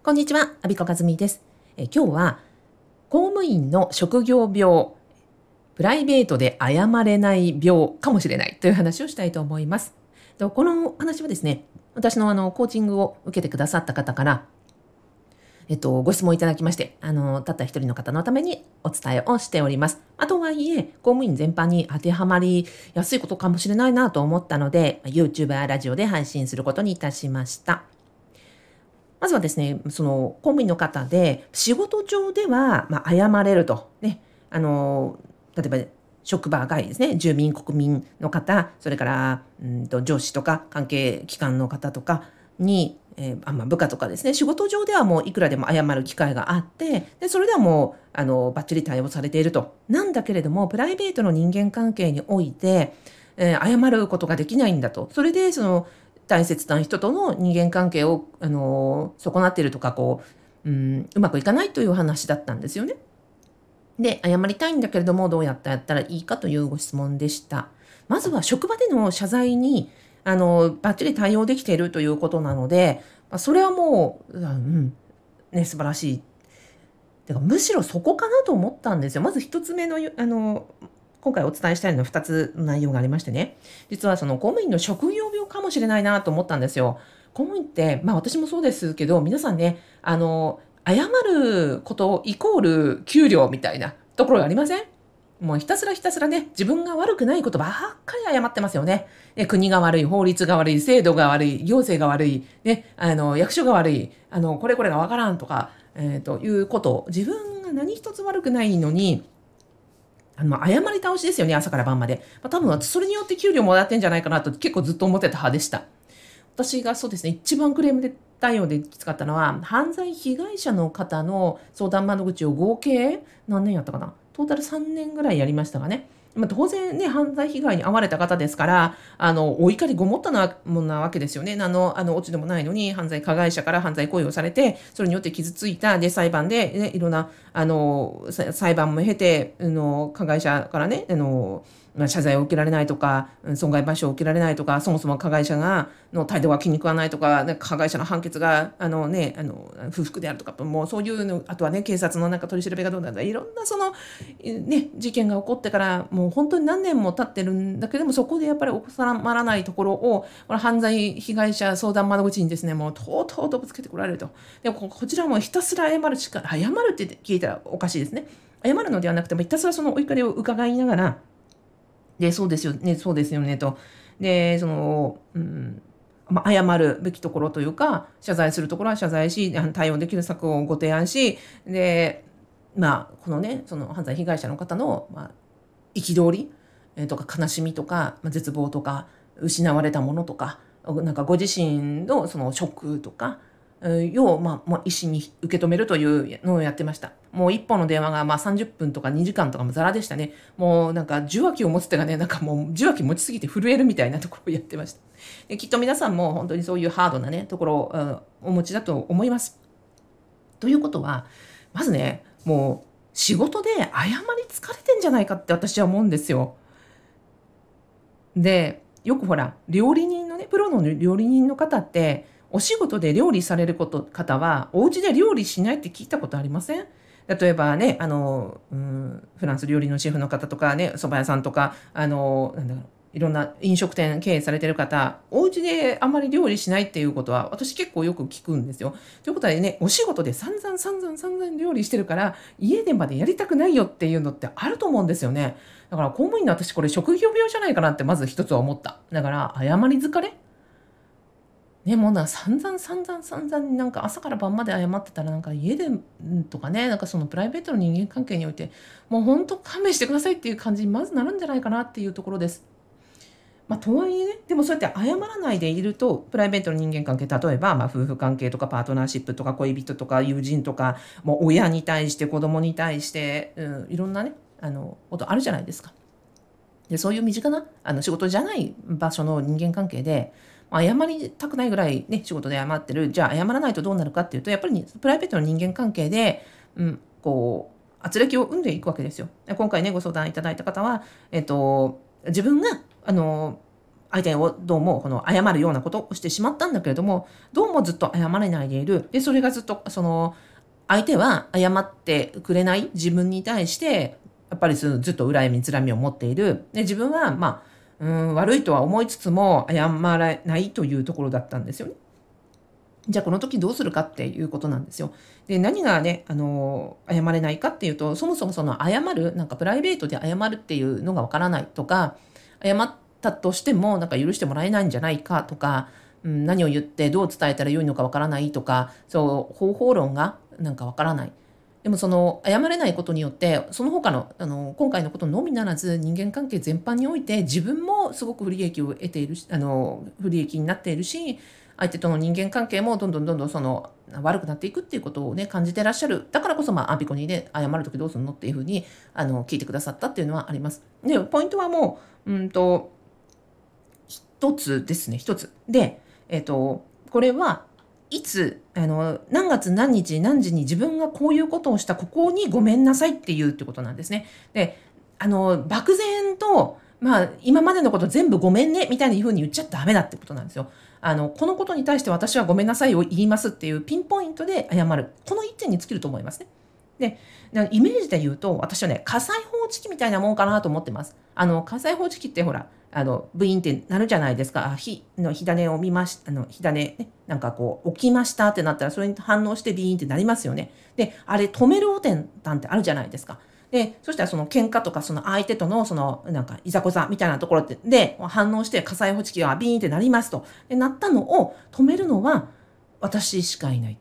こんにちは、阿比子和美です。え今日は公務員の職業病、プライベートで謝れない病かもしれないという話をしたいと思います。とこの話はですね、私のあのコーチングを受けてくださった方から、えっと、ご質問いただきまして、あの、たった一人の方のためにお伝えをしております。あとはいえ、公務員全般に当てはまりやすいことかもしれないなと思ったので、YouTube やラジオで配信することにいたしました。まずはですね、その公務員の方で、仕事上では、まあ、謝れると。ね、あの、例えば、職場外ですね、住民、国民の方、それから、うんと上司とか関係機関の方とかに、えーあまあ、部下とかですね、仕事上ではもういくらでも謝る機会があって、でそれではもう、あの、バッチリ対応されていると。なんだけれども、プライベートの人間関係において、えー謝ることができないんだと。それで、その、大切な人との人間関係を、あの損なってるとかこう、うん、うまくいかないという話だったんですよね。で謝りたいんだけれどもどうやってやったらいいかというご質問でした。まずは職場での謝罪にあのバッチリ対応できているということなので、まあそれはもう、うんね、素晴らしい。てかむしろそこかなと思ったんですよ。まず一つ目のあの今回お伝えしたいの2つ内容がありましてね実はその公務員の職業病かもしれないなと思ったんですよ。公務員ってまあ私もそうですけど皆さんねあの謝ることイコール給料みたいなところがありません？もうひたすらひたすらね自分が悪くないことばっかり謝ってますよね。ね国が悪い法律が悪い制度が悪い行政が悪い、ね、あの役所が悪いあのこれこれがわからんとか、えー、ということ自分が何一つ悪くないのにあの、謝り倒しですよね、朝から晩まで。まあ、多分、それによって給料もらってんじゃないかなと結構ずっと思ってた派でした。私がそうですね、一番クレームで対応できつかったのは、犯罪被害者の方の相談窓口を合計何年やったかな？トータル3年ぐらいやりましたがね。まあ、当然ね、犯罪被害に遭われた方ですから、あの、お怒りごもったなもんなわけですよね。何の、あの、オチでもないのに、犯罪加害者から犯罪行為をされて、それによって傷ついた、で、裁判で、ね、いろんな、あの、裁判も経て、あの、加害者からね、あの、まあ謝罪を受けられないとか、損害賠償を受けられないとか、そもそも加害者が、の態度が気に食わないとか、ね加害者の判決が、あのね、あの、不服であるとか、もうそういうの、あとはね、警察のなんか取り調べがどうだとか、いろんなその、ね、事件が起こってから、もう本当に何年も経ってるんだけども、そこでやっぱり収まらないところを、この犯罪被害者相談窓口にですね、もうとうとうとぶつけてこられると。でここちらもひたすら謝るしか、謝るって聞いたらおかしいですね。謝るのではなくても、ひたすらそのお怒りを伺いながら、で、そうですよね、そうですよね、と。で、その、うん、まあ、謝るべきところというか、謝罪するところは謝罪し、対応できる策をご提案し、で、まあ、このね、その犯罪被害者の方の、まあ、憤り、えーとか悲しみとか、まあ、絶望とか、失われたものとか、なんかご自身のそのショックとか、を、まあ、まあ、医師に受け止めるというのをやってました。もう一本の電話がまあ30分とか2時間とかもザラでしたね。もうなんか受話器を持つ手がね、なんかもう受話器持ちすぎて震えるみたいなところをやってました。できっと皆さんも本当にそういうハードなね、ところをお持ちだと思います。ということは、まずね、もう仕事で謝り疲れてんじゃないかって私は思うんですよ。で、よくほら、料理人のね、プロの料理人の方って、お仕事で料理されること方は、お家で料理しないって聞いたことありません？例えばね、あの、うん、フランス料理のシェフの方とかね、蕎麦屋さんとか、あの、なんだろう、いろんな飲食店経営されてる方、お家であんまり料理しないっていうことは、私結構よく聞くんですよ。ということはね、お仕事で散々散々散々料理してるから、家でまでやりたくないよっていうのってあると思うんですよね。だから公務員の私これ職業病じゃないかなってまず一つは思った。だから、謝り疲れ？ね、もうなんか散々散々散々なんか朝から晩まで謝ってたらなんか家でとかねなんかそのプライベートの人間関係においてもう本当勘弁してくださいっていう感じにまずなるんじゃないかなっていうところです。まあ、とはいえねでもそうやって謝らないでいるとプライベートの人間関係例えば、まあ、夫婦関係とかパートナーシップとか恋人とか友人とかもう親に対して子供に対して、うん、いろんなねあのことあるじゃないですか。でそういう身近なあの仕事じゃない場所の人間関係で謝りたくないぐらいね仕事で謝ってる。じゃあ謝らないとどうなるかっていうとやっぱりプライベートの人間関係で、うん、こう圧力を生んでいくわけですよ。今回ねご相談いただいた方は、えっと、自分があの相手をどうもこの謝るようなことをしてしまったんだけれどもどうもずっと謝れないでいる。でそれがずっとその相手は謝ってくれない自分に対してやっぱりずっと恨みつらみを持っている。で自分はまあうん悪いとは思いつつも謝らないというところだったんですよね。じゃあこの時どうするかっていうことなんですよ。で何がねあの謝れないかっていうとそもそもその謝るなんかプライベートで謝るっていうのがわからないとか謝ったとしてもなんか許してもらえないんじゃないかとか、うん、何を言ってどう伝えたらよいのかわからないとかそう方法論がなんかわからない。でもその謝れないことによってその他のあの今回のことのみならず人間関係全般において自分もすごく不利益を得ているあの不利益になっているし相手との人間関係もどんどんどんどんその悪くなっていくっていうことをね感じてらっしゃるだからこそまあアビコにね謝る時どうするのっていうふうにあの聞いてくださったっていうのはあります。でポイントはもううんと一つですね一つでえっ、ー、とこれはいつあの何月何日何時に自分がこういうことをしたここにごめんなさいっていうってことなんですね。であの漠然とまあ今までのこと全部ごめんねみたいなふうに言っちゃダメだってことなんですよ。あのこのことに対して私はごめんなさいを言いますっていうピンポイントで謝るこの一点に尽きると思いますね。でイメージで言うと私はね火災知器みたいなもんかなと思ってます。あの火災報知器ってほらあのブインってなるじゃないですか。火の火種を見ましあの火種、ね、なんかこう起きましたってなったらそれに反応してビーンってなりますよね。であれ止めるおてんなんてあるじゃないですか。で、そしたらその喧嘩とかその相手とのそのなんかいざこざみたいなところで反応して火災報知器がビーンってなりますと。で、なったのを止めるのは私しかいない。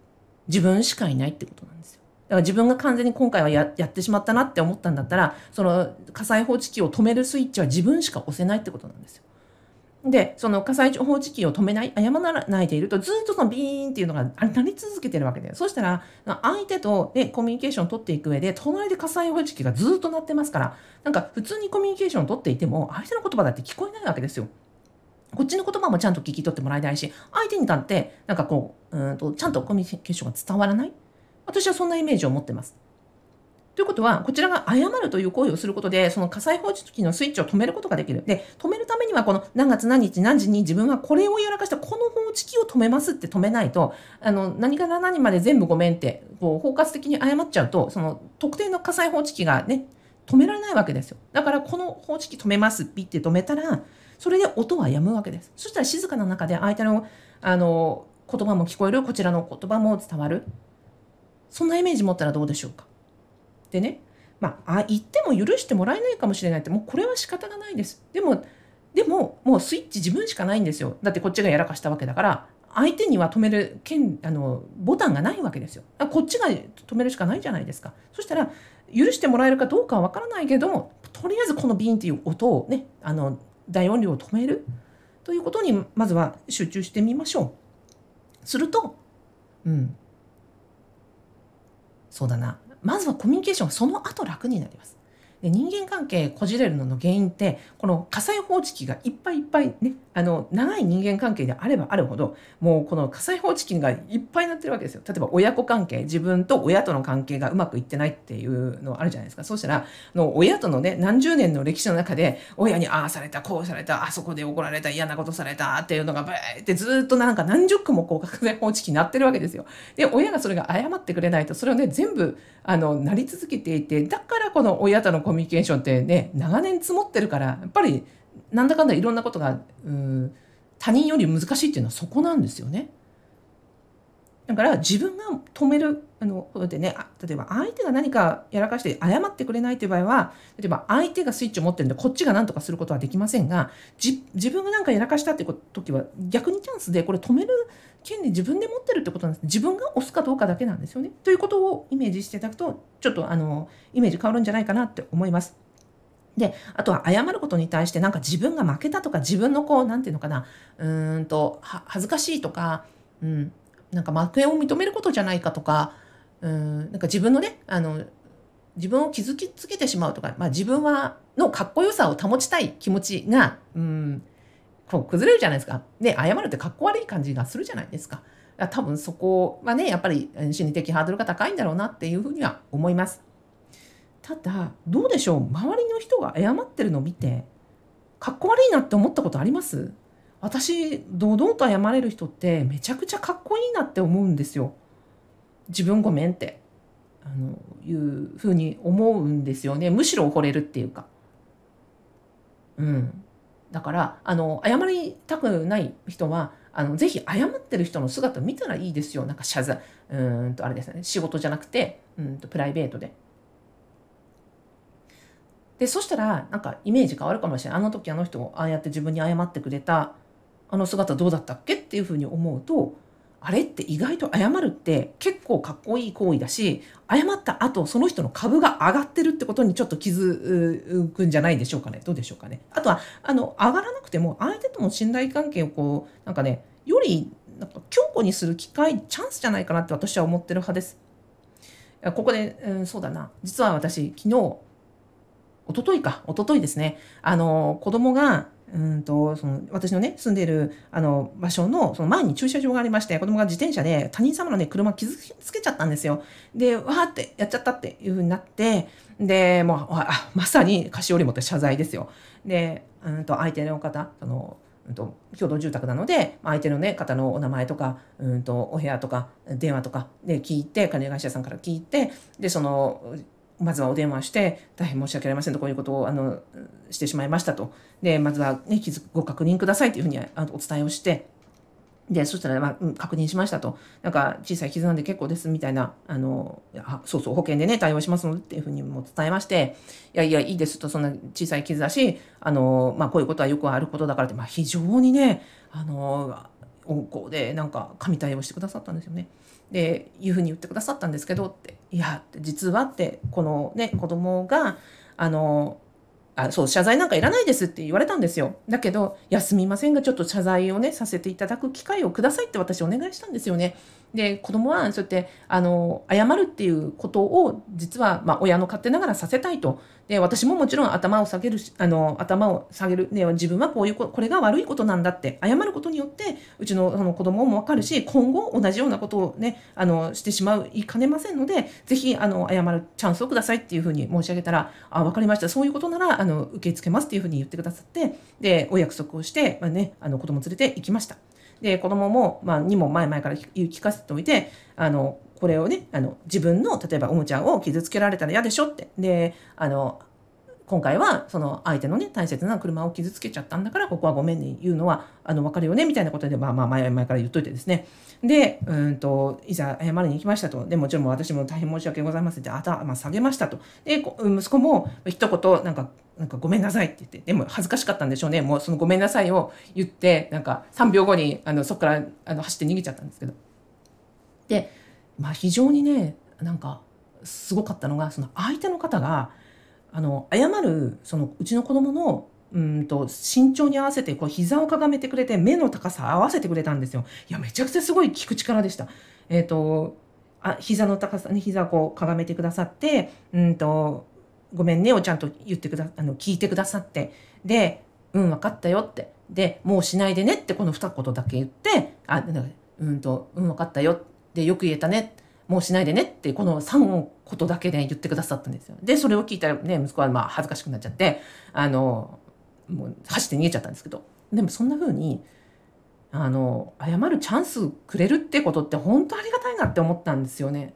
自分しかいないってことなんですよ。だから自分が完全に今回はやってしまったなって思ったんだったら、その火災報知器を止めるスイッチは自分しか押せないってことなんですよ。で、その火災報知器を止めない、謝らないでいると、ずっとそのビーンっていうのがなり続けてるわけで、そしたら、相手と、ね、コミュニケーションを取っていく上で、隣で火災報知器がずっと鳴ってますから、なんか普通にコミュニケーションを取っていても、相手の言葉だって聞こえないわけですよ。こっちの言葉もちゃんと聞き取ってもらいたいし、相手にだって、なんかこう、うんと、ちゃんとコミュニケーションが伝わらない。私はそんなイメージを持ってます。ということは、こちらが謝るという行為をすることで、その火災報知器のスイッチを止めることができる。で、止めるためには、この何月何日何時に自分はこれをやらかした、この報知器を止めますって止めないと、あの、何から何まで全部ごめんって、こう、包括的に謝っちゃうと、その特定の火災報知器がね、止められないわけですよ。だから、この報知器止めます、ピッて止めたら、それで音は止むわけです。そしたら静かな中で相手の、あの、言葉も聞こえる、こちらの言葉も伝わる。そんなイメージ持ったらどうでしょうか？でね、まあ、言っても許してもらえないかもしれないって、もうこれは仕方がないです。でも、でも、もうスイッチ自分しかないんですよ。だってこっちがやらかしたわけだから、相手には止める権あのボタンがないわけですよ。こっちが止めるしかないじゃないですか。そしたら、許してもらえるかどうかはわからないけども、とりあえずこのビーンっていう音をね、あの大音量を止めるということにまずは集中してみましょう。すると、うん、そうだな。まずはコミュニケーションその後楽になります。で人間関係こじれるのの原因ってこの火災報知器がいっぱいいっぱいねあの長い人間関係であればあるほどもうこの火災報知器がいっぱいになってるわけですよ。例えば親子関係自分と親との関係がうまくいってないっていうのあるじゃないですか。そうしたらあの親とのね何十年の歴史の中で親にああされたこうされたあそこで怒られた嫌なことされたっていうのがブーってずっとなんか何十個もこう火災報知器になってるわけですよ。で親がそれが謝ってくれないとそれをね全部あのなり続けていてだからこの親とのコミュニケーションってね長年積もってるからやっぱりなんだかんだいろんなことがうん他人より難しいっていうのはそこなんですよね。だから自分が止めるあのことでね例えば相手が何かやらかして謝ってくれないという場合は例えば相手がスイッチを持ってるんでこっちが何とかすることはできませんが自分が何かやらかしたって時は逆にチャンスでこれ止める権利自分で持ってるってことなんです自分が押すかどうかだけなんですよね。ということをイメージしていただくとちょっとあのイメージ変わるんじゃないかなって思います。で、あとは謝ることに対してなんか自分が負けたとか自分のこう、なんていうのかな、うんと、恥ずかしいとか、うん、なんか負けを認めることじゃないかとか、うん、なんか自分のね、あの、自分を傷つけてしまうとか、まあ自分は、のかっこよさを保ちたい気持ちが、うん、こう崩れるじゃないですか。で、謝るってかっこ悪い感じがするじゃないですか。多分そこはね、やっぱり心理的ハードルが高いんだろうなっていうふうには思います。ただどうでしょう？周りの人が謝ってるのを見てかっこ悪いなって思ったことあります？私堂々と謝れる人ってめちゃくちゃかっこいいなって思うんですよ。自分ごめんってあのいうふうに思うんですよね。むしろ惚れるっていうか。うん、だからあの謝りたくない人はあのぜひ謝ってる人の姿見たらいいですよ。なんか謝罪。うんとあれですね。仕事じゃなくてうんとプライベートで。でそしたらなんかイメージ変わるかもしれない。あの時あの人ああやって自分に謝ってくれたあの姿どうだったっけっていうふうに思うとあれって意外と謝るって結構かっこいい行為だし謝った後その人の株が上がってるってことにちょっと気づくんじゃないでしょうかね。どうでしょうかね。あとはあの上がらなくても相手との信頼関係をこうなんかねよりなんか強固にする機会チャンスじゃないかなって私は思ってる派です。ここで、うん、そうだな。実は私昨日一昨日か一昨日ですねあの子供がうんとその私のね住んでいるあの場所のその前に駐車場がありまして子供が自転車で他人様のね車傷つけちゃったんですよ。でわーってやっちゃったっていうふうになってでもうあまさに菓子折り持って謝罪ですよ。でうんと相手の方そのうんと共同住宅なので相手の、ね、方のお名前とかうんとお部屋とか電話とかで聞いて管理会社さんから聞いてでそのまずはお電話して、大変申し訳ありませんと、こういうことをあのしてしまいましたと。で、まずは、ね、傷ご確認くださいというふうにお伝えをして、で、そしたら、まあ、うん、確認しましたと。なんか、小さい傷なんで結構ですみたいな、あの、あそうそう、保険でね、対応しますのでっていうふうにも伝えまして、いやいや、いいですと、そんな小さい傷だし、あの、まあ、こういうことはよくあることだからって、まあ、非常にね、あの、温厚で、なんか、神対応してくださったんですよね。でいうふうに言ってくださったんですけどっていや実はってこのね子供があのあそう謝罪なんかいらないですって言われたんですよだけど「いやすみませんがちょっと謝罪をねさせていただく機会をください」って私お願いしたんですよね。で子供はそうやってあの謝るっていうことを実は、まあ、親の勝手ながらさせたいとで私ももちろん頭を下げるあの頭を下げる、ね、自分はこういうここれが悪いことなんだって謝ることによってうちのその子供も分かるし今後同じようなことを、ね、あのしてしまういかねませんのでぜひあの謝るチャンスをくださいっていうふうに申し上げたらあ分かりましたそういうことならあの受け付けますっていうふうに言ってくださってでお約束をして、まあね、あの子供連れて行きました。で子供も、まあ、にも前々から言い聞かせておいてあのこれをねあの自分の例えばおもちゃを傷つけられたら嫌でしょって。であの今回はその相手のね大切な車を傷つけちゃったんだからここはごめんね言うのはあの分かるよねみたいなことでまあまあ前々から言っといてですね。でうんといざ謝りに行きましたと。でもちろん私も大変申し訳ございませんって頭下げましたと。で息子も一言なんかなんかごめんなさいって言ってでも恥ずかしかったんでしょうね。もうそのごめんなさいを言ってなんか3秒後にあのそこからあの走って逃げちゃったんですけど。で、まあ、非常にねなんかすごかったのがその相手の方があの謝るそのうちの子供のうんと身長に合わせてこう膝をかがめてくれて目の高さ合わせてくれたんですよ。いやめちゃくちゃすごい聞く力でした。えっ、ー、とあ膝の高さに膝をこうかがめてくださってうんとごめんねをちゃんと言ってくだあの聞いてくださってでうん分かったよってでもうしないでねってこの二言だけ言ってあうんとうん分かったよってでよく言えたねもうしないでねってこの3ことだけで言ってくださったんですよ。でそれを聞いたらね息子はまあ恥ずかしくなっちゃってあのもう走って逃げちゃったんですけどでもそんな風にあの謝るチャンスくれるってことって本当ありがたいなって思ったんですよね。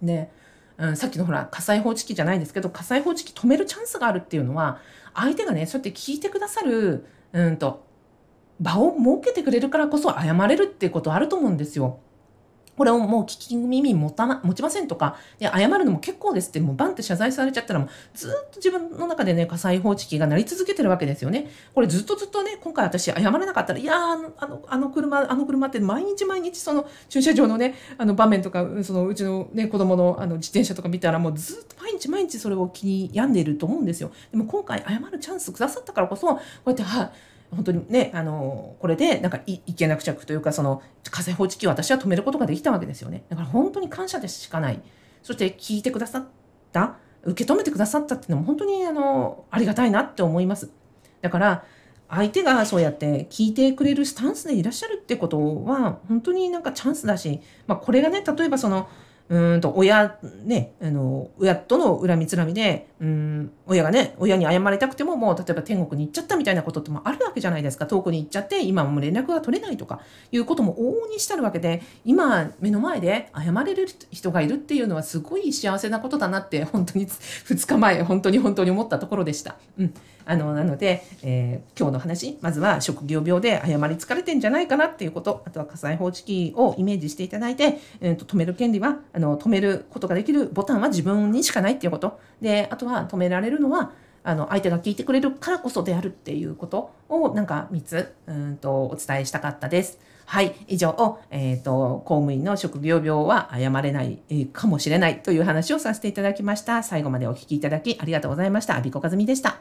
で、うん、さっきのほら火災報知器じゃないですけど火災報知器止めるチャンスがあるっていうのは相手がねそうやって聞いてくださるうんと場を設けてくれるからこそ謝れるっていうことあると思うんですよ。これをもう聞き耳持たな持ちませんとかで謝るのも結構ですってもうバンって謝罪されちゃったらもうずっと自分の中でね火災報知器が鳴り続けてるわけですよね。これずっとずっとね今回私謝れなかったらいやあのあのあの車あの車って毎日毎日その駐車場のねあの場面とかそのうちの、ね、子供のあの自転車とか見たらもうずっと毎日毎日それを気に病んでいると思うんですよ。でも今回謝るチャンスくださったからこそこうやってはい本当にね、あの、これでなんかいいけなく着というか、その火災報知器を私は止めることができたわけですよね。だから本当に感謝でしかない。そして聞いてくださった、受け止めてくださったっていうのも本当にあの、ありがたいなって思います。だから、相手がそうやって聞いてくれるスタンスでいらっしゃるってことは、本当になんかチャンスだし、まあこれがね、例えばその、うんと親ねあの親との恨みつらみでうん親がね親に謝りたくてももう例えば天国に行っちゃったみたいなことってもあるわけじゃないですか遠くに行っちゃって今も連絡が取れないとかいうことも往々にしてあるわけで今目の前で謝れる人がいるっていうのはすごい幸せなことだなって本当に2日前本当に本当に思ったところでした。うんあのなので、えー、今日の話まずは職業病で謝り疲れてんじゃないかなっていうことあとは火災報知器をイメージしていただいて、えーと、止める権利はあの止めることができるボタンは自分にしかないっていうことであとは止められるのはあの相手が聞いてくれるからこそであるっていうことをなんか3つうんとお伝えしたかったです。はい、以上、えーと、公務員の職業病は謝れない、えー、かもしれないという話をさせていただきました。最後までお聞きいただきありがとうございました。阿比子和美でした。